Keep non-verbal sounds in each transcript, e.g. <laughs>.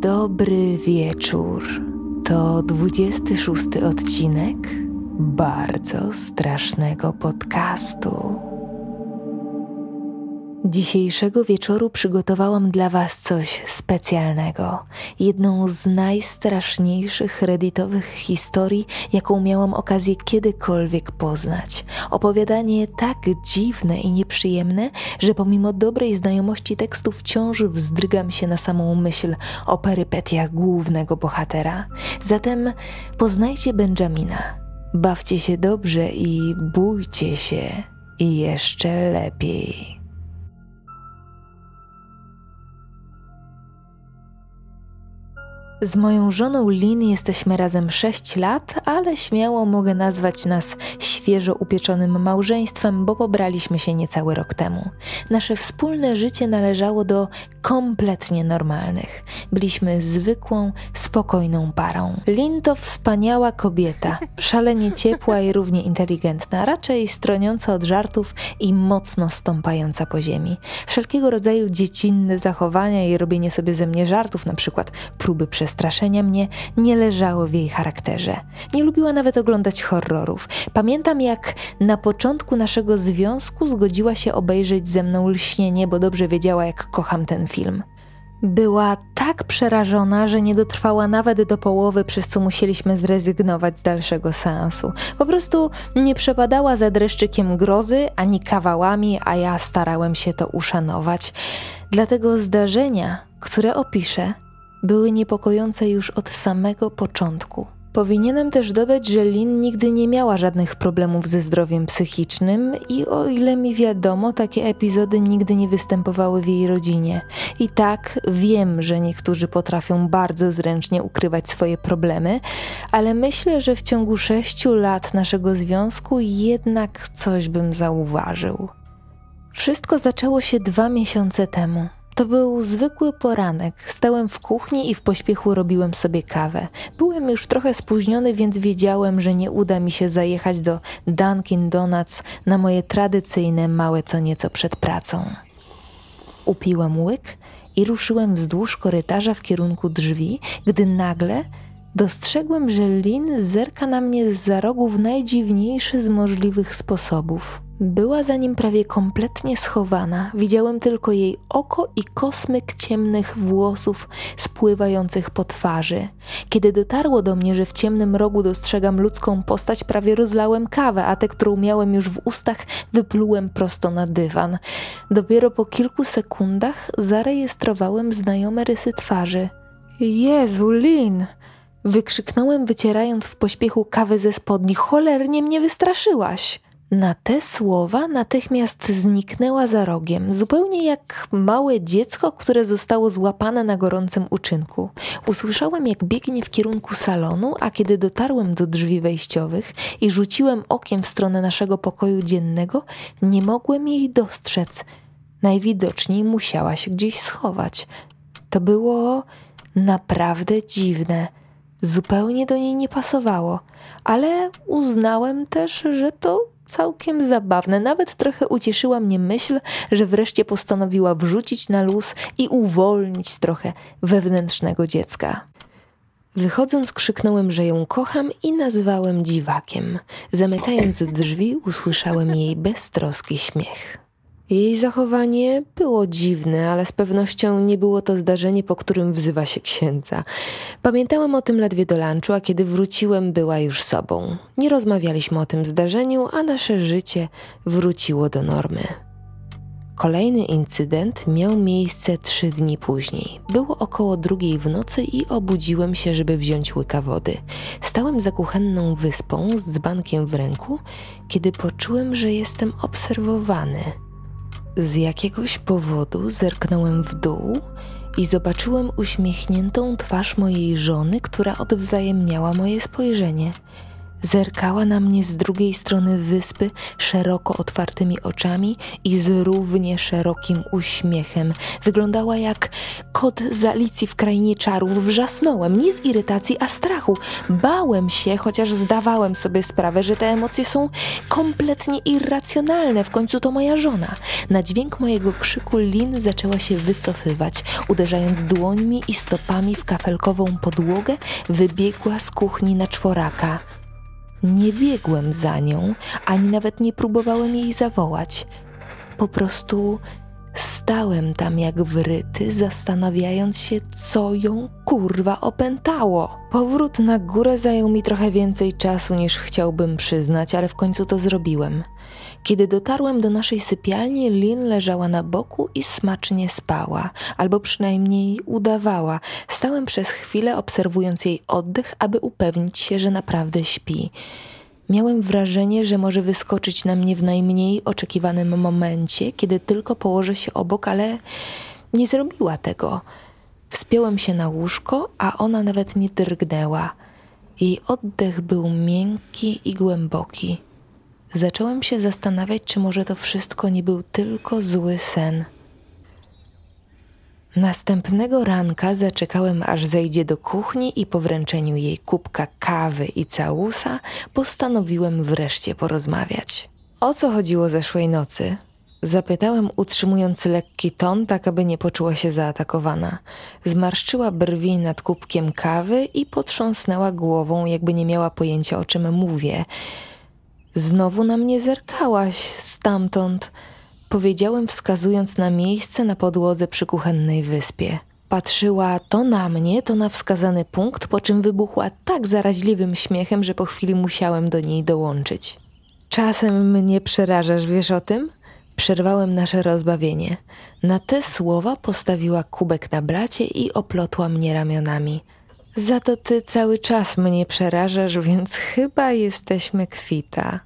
Dobry wieczór. To 26 odcinek bardzo strasznego podcastu. Dzisiejszego wieczoru przygotowałam dla Was coś specjalnego. Jedną z najstraszniejszych redditowych historii, jaką miałam okazję kiedykolwiek poznać. Opowiadanie tak dziwne i nieprzyjemne, że pomimo dobrej znajomości tekstu wciąż wzdrygam się na samą myśl o perypetiach głównego bohatera. Zatem poznajcie Benjamina. Bawcie się dobrze i bójcie się i jeszcze lepiej. Z moją żoną Lin jesteśmy razem 6 lat, ale śmiało mogę nazwać nas świeżo upieczonym małżeństwem, bo pobraliśmy się niecały rok temu. Nasze wspólne życie należało do kompletnie normalnych. Byliśmy zwykłą, spokojną parą. Lin to wspaniała kobieta, <laughs> szalenie ciepła i równie inteligentna, raczej stroniąca od żartów i mocno stąpająca po ziemi. Wszelkiego rodzaju dziecinne zachowania i robienie sobie ze mnie żartów, na przykład próby przez straszenia mnie nie leżało w jej charakterze. Nie lubiła nawet oglądać horrorów. Pamiętam, jak na początku naszego związku zgodziła się obejrzeć ze mną lśnienie, bo dobrze wiedziała, jak kocham ten film. Była tak przerażona, że nie dotrwała nawet do połowy, przez co musieliśmy zrezygnować z dalszego seansu. Po prostu nie przepadała za dreszczykiem grozy ani kawałami, a ja starałem się to uszanować. Dlatego zdarzenia, które opiszę, były niepokojące już od samego początku. Powinienem też dodać, że Lin nigdy nie miała żadnych problemów ze zdrowiem psychicznym i o ile mi wiadomo, takie epizody nigdy nie występowały w jej rodzinie. I tak wiem, że niektórzy potrafią bardzo zręcznie ukrywać swoje problemy, ale myślę, że w ciągu sześciu lat naszego związku jednak coś bym zauważył. Wszystko zaczęło się dwa miesiące temu. To był zwykły poranek. Stałem w kuchni i w pośpiechu robiłem sobie kawę. Byłem już trochę spóźniony, więc wiedziałem, że nie uda mi się zajechać do Dunkin Donuts na moje tradycyjne małe co nieco przed pracą. Upiłem łyk i ruszyłem wzdłuż korytarza w kierunku drzwi, gdy nagle dostrzegłem, że Lin zerka na mnie z za rogu w najdziwniejszy z możliwych sposobów. Była za nim prawie kompletnie schowana. Widziałem tylko jej oko i kosmyk ciemnych włosów spływających po twarzy. Kiedy dotarło do mnie, że w ciemnym rogu dostrzegam ludzką postać, prawie rozlałem kawę, a tę, którą miałem już w ustach, wyplułem prosto na dywan. Dopiero po kilku sekundach zarejestrowałem znajome rysy twarzy. Jezu, Lin! Wykrzyknąłem, wycierając w pośpiechu kawę ze spodni. Cholernie mnie wystraszyłaś! Na te słowa natychmiast zniknęła za rogiem, zupełnie jak małe dziecko, które zostało złapane na gorącym uczynku. Usłyszałem, jak biegnie w kierunku salonu, a kiedy dotarłem do drzwi wejściowych i rzuciłem okiem w stronę naszego pokoju dziennego, nie mogłem jej dostrzec. Najwidoczniej musiała się gdzieś schować. To było naprawdę dziwne. Zupełnie do niej nie pasowało, ale uznałem też, że to całkiem zabawne. Nawet trochę ucieszyła mnie myśl, że wreszcie postanowiła wrzucić na luz i uwolnić trochę wewnętrznego dziecka. Wychodząc, krzyknąłem, że ją kocham i nazwałem dziwakiem. Zamykając drzwi, usłyszałem jej beztroski śmiech. Jej zachowanie było dziwne, ale z pewnością nie było to zdarzenie, po którym wzywa się księdza. Pamiętałem o tym ledwie do lunchu, a kiedy wróciłem, była już sobą. Nie rozmawialiśmy o tym zdarzeniu, a nasze życie wróciło do normy. Kolejny incydent miał miejsce trzy dni później. Było około drugiej w nocy i obudziłem się, żeby wziąć łyka wody. Stałem za kuchenną wyspą z dzbankiem w ręku, kiedy poczułem, że jestem obserwowany. Z jakiegoś powodu zerknąłem w dół i zobaczyłem uśmiechniętą twarz mojej żony, która odwzajemniała moje spojrzenie. Zerkała na mnie z drugiej strony wyspy szeroko otwartymi oczami i z równie szerokim uśmiechem. Wyglądała jak kot z Alicji w Krainie Czarów. Wrzasnąłem, nie z irytacji, a strachu. Bałem się, chociaż zdawałem sobie sprawę, że te emocje są kompletnie irracjonalne. W końcu to moja żona. Na dźwięk mojego krzyku Lin zaczęła się wycofywać. Uderzając dłońmi i stopami w kafelkową podłogę, wybiegła z kuchni na czworaka. Nie biegłem za nią, ani nawet nie próbowałem jej zawołać. Po prostu stałem tam jak wryty, zastanawiając się, co ją kurwa opętało. Powrót na górę zajął mi trochę więcej czasu niż chciałbym przyznać, ale w końcu to zrobiłem. Kiedy dotarłem do naszej sypialni, Lin leżała na boku i smacznie spała, albo przynajmniej udawała. Stałem przez chwilę obserwując jej oddech, aby upewnić się, że naprawdę śpi. Miałem wrażenie, że może wyskoczyć na mnie w najmniej oczekiwanym momencie, kiedy tylko położę się obok, ale nie zrobiła tego. Wspiąłem się na łóżko, a ona nawet nie drgnęła. Jej oddech był miękki i głęboki. Zacząłem się zastanawiać, czy może to wszystko nie był tylko zły sen. Następnego ranka zaczekałem, aż zejdzie do kuchni i po wręczeniu jej kubka kawy i całusa postanowiłem wreszcie porozmawiać. O co chodziło zeszłej nocy? Zapytałem, utrzymując lekki ton, tak aby nie poczuła się zaatakowana. Zmarszczyła brwi nad kubkiem kawy i potrząsnęła głową, jakby nie miała pojęcia o czym mówię. Znowu na mnie zerkałaś stamtąd, powiedziałem, wskazując na miejsce na podłodze przy kuchennej wyspie. Patrzyła to na mnie, to na wskazany punkt, po czym wybuchła tak zaraźliwym śmiechem, że po chwili musiałem do niej dołączyć. Czasem mnie przerażasz, wiesz o tym? Przerwałem nasze rozbawienie. Na te słowa postawiła kubek na blacie i oplotła mnie ramionami. Za to ty cały czas mnie przerażasz, więc chyba jesteśmy kwita.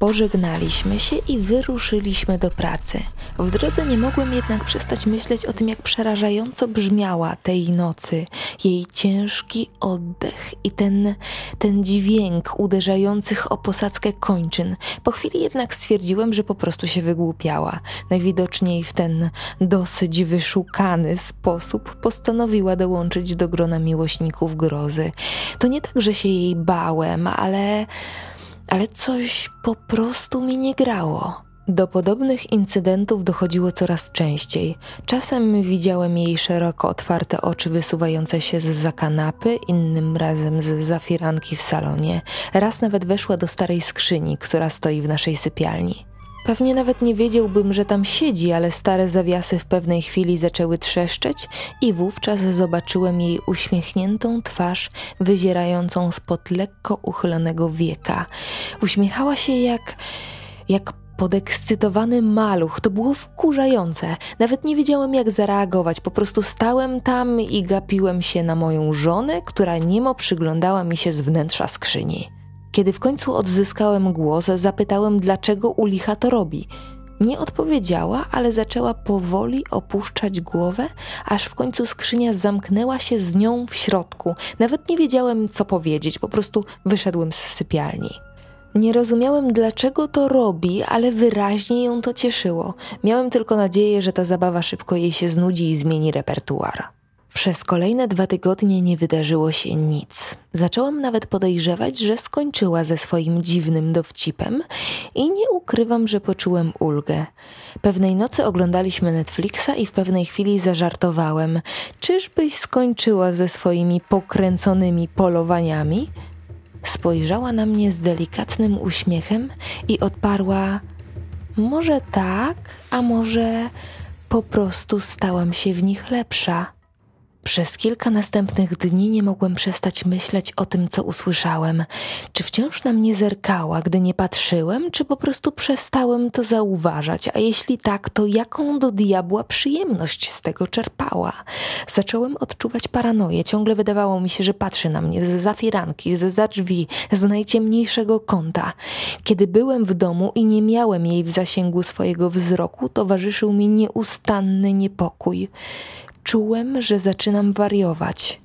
Pożegnaliśmy się i wyruszyliśmy do pracy. W drodze nie mogłem jednak przestać myśleć o tym, jak przerażająco brzmiała tej nocy. Jej ciężki oddech i ten, ten dźwięk uderzających o posadzkę kończyn. Po chwili jednak stwierdziłem, że po prostu się wygłupiała. Najwidoczniej w ten dosyć wyszukany sposób postanowiła dołączyć do grona miłośników grozy. To nie tak, że się jej bałem, ale ale coś po prostu mi nie grało. Do podobnych incydentów dochodziło coraz częściej. Czasem widziałem jej szeroko otwarte oczy wysuwające się z za kanapy, innym razem z zafiranki w salonie. Raz nawet weszła do starej skrzyni, która stoi w naszej sypialni. Pewnie nawet nie wiedziałbym, że tam siedzi, ale stare zawiasy w pewnej chwili zaczęły trzeszczeć i wówczas zobaczyłem jej uśmiechniętą twarz wyzierającą spod lekko uchylonego wieka. Uśmiechała się jak... jak podekscytowany maluch. To było wkurzające. Nawet nie wiedziałem, jak zareagować. Po prostu stałem tam i gapiłem się na moją żonę, która niemo przyglądała mi się z wnętrza skrzyni. Kiedy w końcu odzyskałem głos, zapytałem, dlaczego u licha to robi. Nie odpowiedziała, ale zaczęła powoli opuszczać głowę, aż w końcu skrzynia zamknęła się z nią w środku. Nawet nie wiedziałem, co powiedzieć, po prostu wyszedłem z sypialni. Nie rozumiałem, dlaczego to robi, ale wyraźnie ją to cieszyło. Miałem tylko nadzieję, że ta zabawa szybko jej się znudzi i zmieni repertuar. Przez kolejne dwa tygodnie nie wydarzyło się nic. Zacząłem nawet podejrzewać, że skończyła ze swoim dziwnym dowcipem i nie ukrywam, że poczułem ulgę. Pewnej nocy oglądaliśmy Netflixa i w pewnej chwili zażartowałem: Czyżbyś skończyła ze swoimi pokręconymi polowaniami? Spojrzała na mnie z delikatnym uśmiechem i odparła: Może tak, a może po prostu stałam się w nich lepsza. Przez kilka następnych dni nie mogłem przestać myśleć o tym, co usłyszałem. Czy wciąż na mnie zerkała, gdy nie patrzyłem, czy po prostu przestałem to zauważać, a jeśli tak, to jaką do diabła przyjemność z tego czerpała? Zacząłem odczuwać paranoję. Ciągle wydawało mi się, że patrzy na mnie z za firanki, z za drzwi, z najciemniejszego kąta. Kiedy byłem w domu i nie miałem jej w zasięgu swojego wzroku, towarzyszył mi nieustanny niepokój. Czułem, że zaczynam wariować.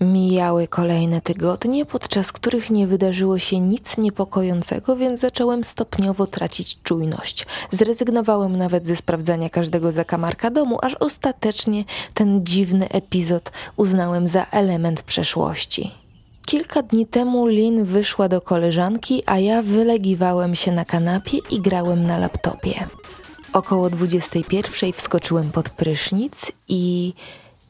Mijały kolejne tygodnie, podczas których nie wydarzyło się nic niepokojącego, więc zacząłem stopniowo tracić czujność. Zrezygnowałem nawet ze sprawdzania każdego zakamarka domu, aż ostatecznie ten dziwny epizod uznałem za element przeszłości. Kilka dni temu Lin wyszła do koleżanki, a ja wylegiwałem się na kanapie i grałem na laptopie. Około 21 wskoczyłem pod prysznic i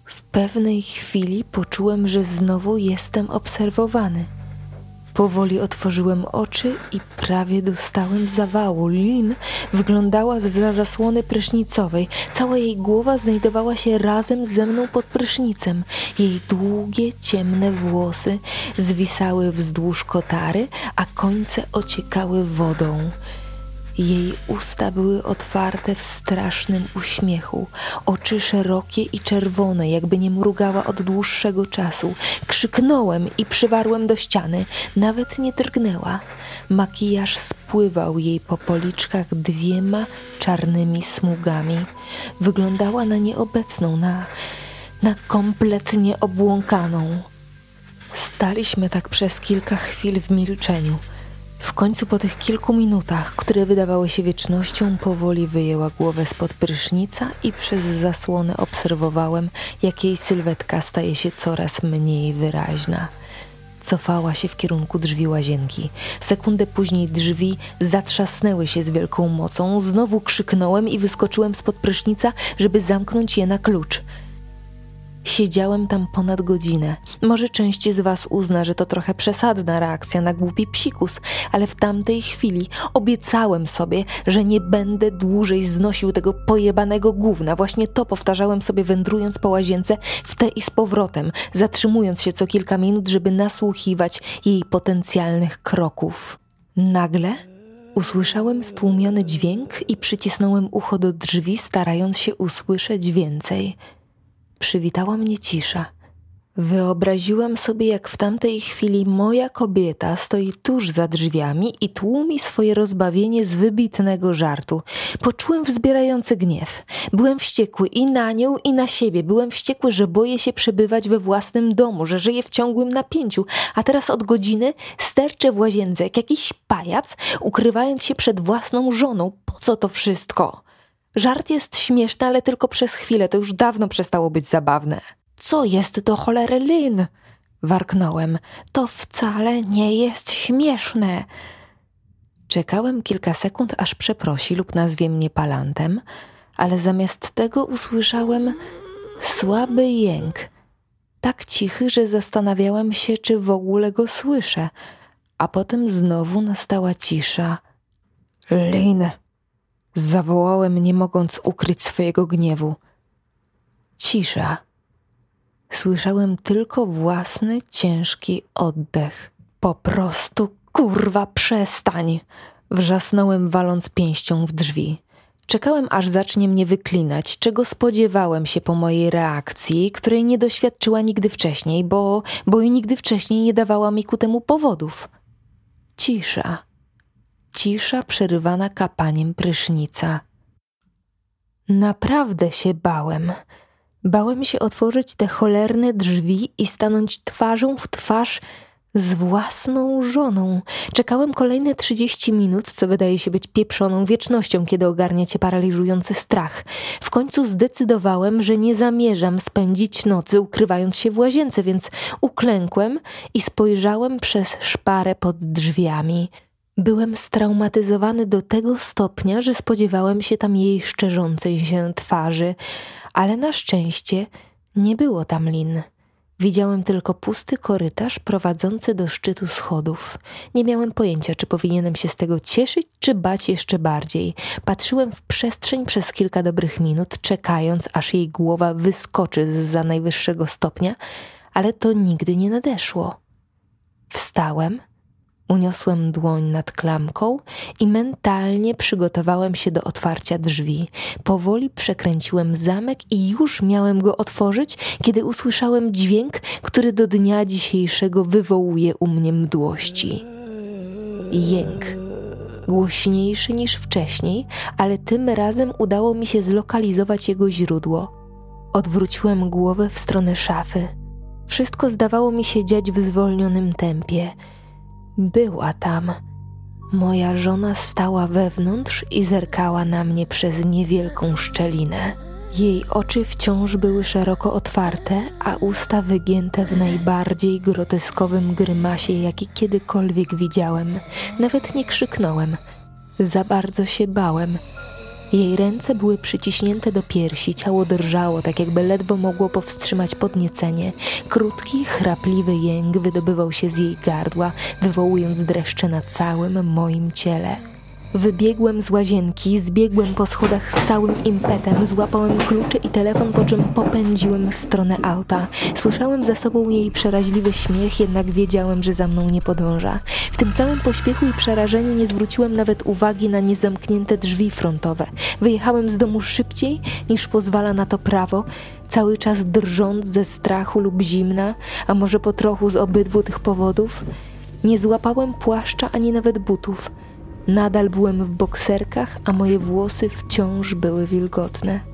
w pewnej chwili poczułem, że znowu jestem obserwowany. Powoli otworzyłem oczy i prawie dostałem zawału. Lin wyglądała za zasłony prysznicowej. Cała jej głowa znajdowała się razem ze mną pod prysznicem. Jej długie, ciemne włosy zwisały wzdłuż kotary, a końce ociekały wodą. Jej usta były otwarte w strasznym uśmiechu, oczy szerokie i czerwone, jakby nie mrugała od dłuższego czasu. Krzyknąłem i przywarłem do ściany, nawet nie drgnęła. Makijaż spływał jej po policzkach dwiema czarnymi smugami. Wyglądała na nieobecną, na, na kompletnie obłąkaną. Staliśmy tak przez kilka chwil w milczeniu. W końcu po tych kilku minutach, które wydawały się wiecznością, powoli wyjęła głowę spod prysznica i przez zasłonę obserwowałem, jak jej sylwetka staje się coraz mniej wyraźna. Cofała się w kierunku drzwi łazienki. Sekundę później drzwi zatrzasnęły się z wielką mocą. Znowu krzyknąłem i wyskoczyłem spod prysznica, żeby zamknąć je na klucz – Siedziałem tam ponad godzinę. Może część z Was uzna, że to trochę przesadna reakcja na głupi psikus, ale w tamtej chwili obiecałem sobie, że nie będę dłużej znosił tego pojebanego gówna. Właśnie to powtarzałem sobie wędrując po łazience w te i z powrotem, zatrzymując się co kilka minut, żeby nasłuchiwać jej potencjalnych kroków. Nagle usłyszałem stłumiony dźwięk i przycisnąłem ucho do drzwi, starając się usłyszeć więcej – przywitała mnie cisza. Wyobraziłam sobie, jak w tamtej chwili moja kobieta stoi tuż za drzwiami i tłumi swoje rozbawienie z wybitnego żartu. Poczułem wzbierający gniew. Byłem wściekły i na nią, i na siebie. Byłem wściekły, że boję się przebywać we własnym domu, że żyję w ciągłym napięciu, a teraz od godziny sterczę w łazience jak jakiś pajac, ukrywając się przed własną żoną. Po co to wszystko? Żart jest śmieszny, ale tylko przez chwilę, to już dawno przestało być zabawne. Co jest do cholery Lin? Warknąłem. To wcale nie jest śmieszne. Czekałem kilka sekund, aż przeprosi lub nazwie mnie palantem, ale zamiast tego usłyszałem słaby jęk. Tak cichy, że zastanawiałem się, czy w ogóle go słyszę, a potem znowu nastała cisza. Lin, Zawołałem, nie mogąc ukryć swojego gniewu. Cisza. Słyszałem tylko własny ciężki oddech. Po prostu kurwa przestań! Wrzasnąłem, waląc pięścią w drzwi. Czekałem, aż zacznie mnie wyklinać, czego spodziewałem się po mojej reakcji, której nie doświadczyła nigdy wcześniej, bo, bo i nigdy wcześniej nie dawała mi ku temu powodów. Cisza cisza przerywana kapaniem prysznica. Naprawdę się bałem. Bałem się otworzyć te cholerne drzwi i stanąć twarzą w twarz z własną żoną. Czekałem kolejne trzydzieści minut, co wydaje się być pieprzoną wiecznością, kiedy ogarnia cię paraliżujący strach. W końcu zdecydowałem, że nie zamierzam spędzić nocy ukrywając się w łazience, więc uklękłem i spojrzałem przez szparę pod drzwiami. Byłem straumatyzowany do tego stopnia, że spodziewałem się tam jej szczerzącej się twarzy, ale na szczęście nie było tam lin. Widziałem tylko pusty korytarz prowadzący do szczytu schodów. Nie miałem pojęcia, czy powinienem się z tego cieszyć, czy bać jeszcze bardziej. Patrzyłem w przestrzeń przez kilka dobrych minut, czekając, aż jej głowa wyskoczy z za najwyższego stopnia, ale to nigdy nie nadeszło. Wstałem Uniosłem dłoń nad klamką i mentalnie przygotowałem się do otwarcia drzwi. Powoli przekręciłem zamek i już miałem go otworzyć, kiedy usłyszałem dźwięk, który do dnia dzisiejszego wywołuje u mnie mdłości. Jęk. Głośniejszy niż wcześniej, ale tym razem udało mi się zlokalizować jego źródło. Odwróciłem głowę w stronę szafy. Wszystko zdawało mi się dziać w zwolnionym tempie. Była tam. Moja żona stała wewnątrz i zerkała na mnie przez niewielką szczelinę. Jej oczy wciąż były szeroko otwarte, a usta wygięte w najbardziej groteskowym grymasie, jaki kiedykolwiek widziałem. Nawet nie krzyknąłem. Za bardzo się bałem. Jej ręce były przyciśnięte do piersi, ciało drżało, tak jakby ledwo mogło powstrzymać podniecenie. Krótki, chrapliwy jęk wydobywał się z jej gardła, wywołując dreszcze na całym moim ciele. Wybiegłem z łazienki, zbiegłem po schodach z całym impetem, złapałem klucze i telefon, po czym popędziłem w stronę auta. Słyszałem za sobą jej przeraźliwy śmiech, jednak wiedziałem, że za mną nie podąża. W tym całym pośpiechu i przerażeniu nie zwróciłem nawet uwagi na niezamknięte drzwi frontowe. Wyjechałem z domu szybciej, niż pozwala na to prawo, cały czas drżąc ze strachu lub zimna, a może po trochu z obydwu tych powodów. Nie złapałem płaszcza ani nawet butów. Nadal byłem w bokserkach, a moje włosy wciąż były wilgotne.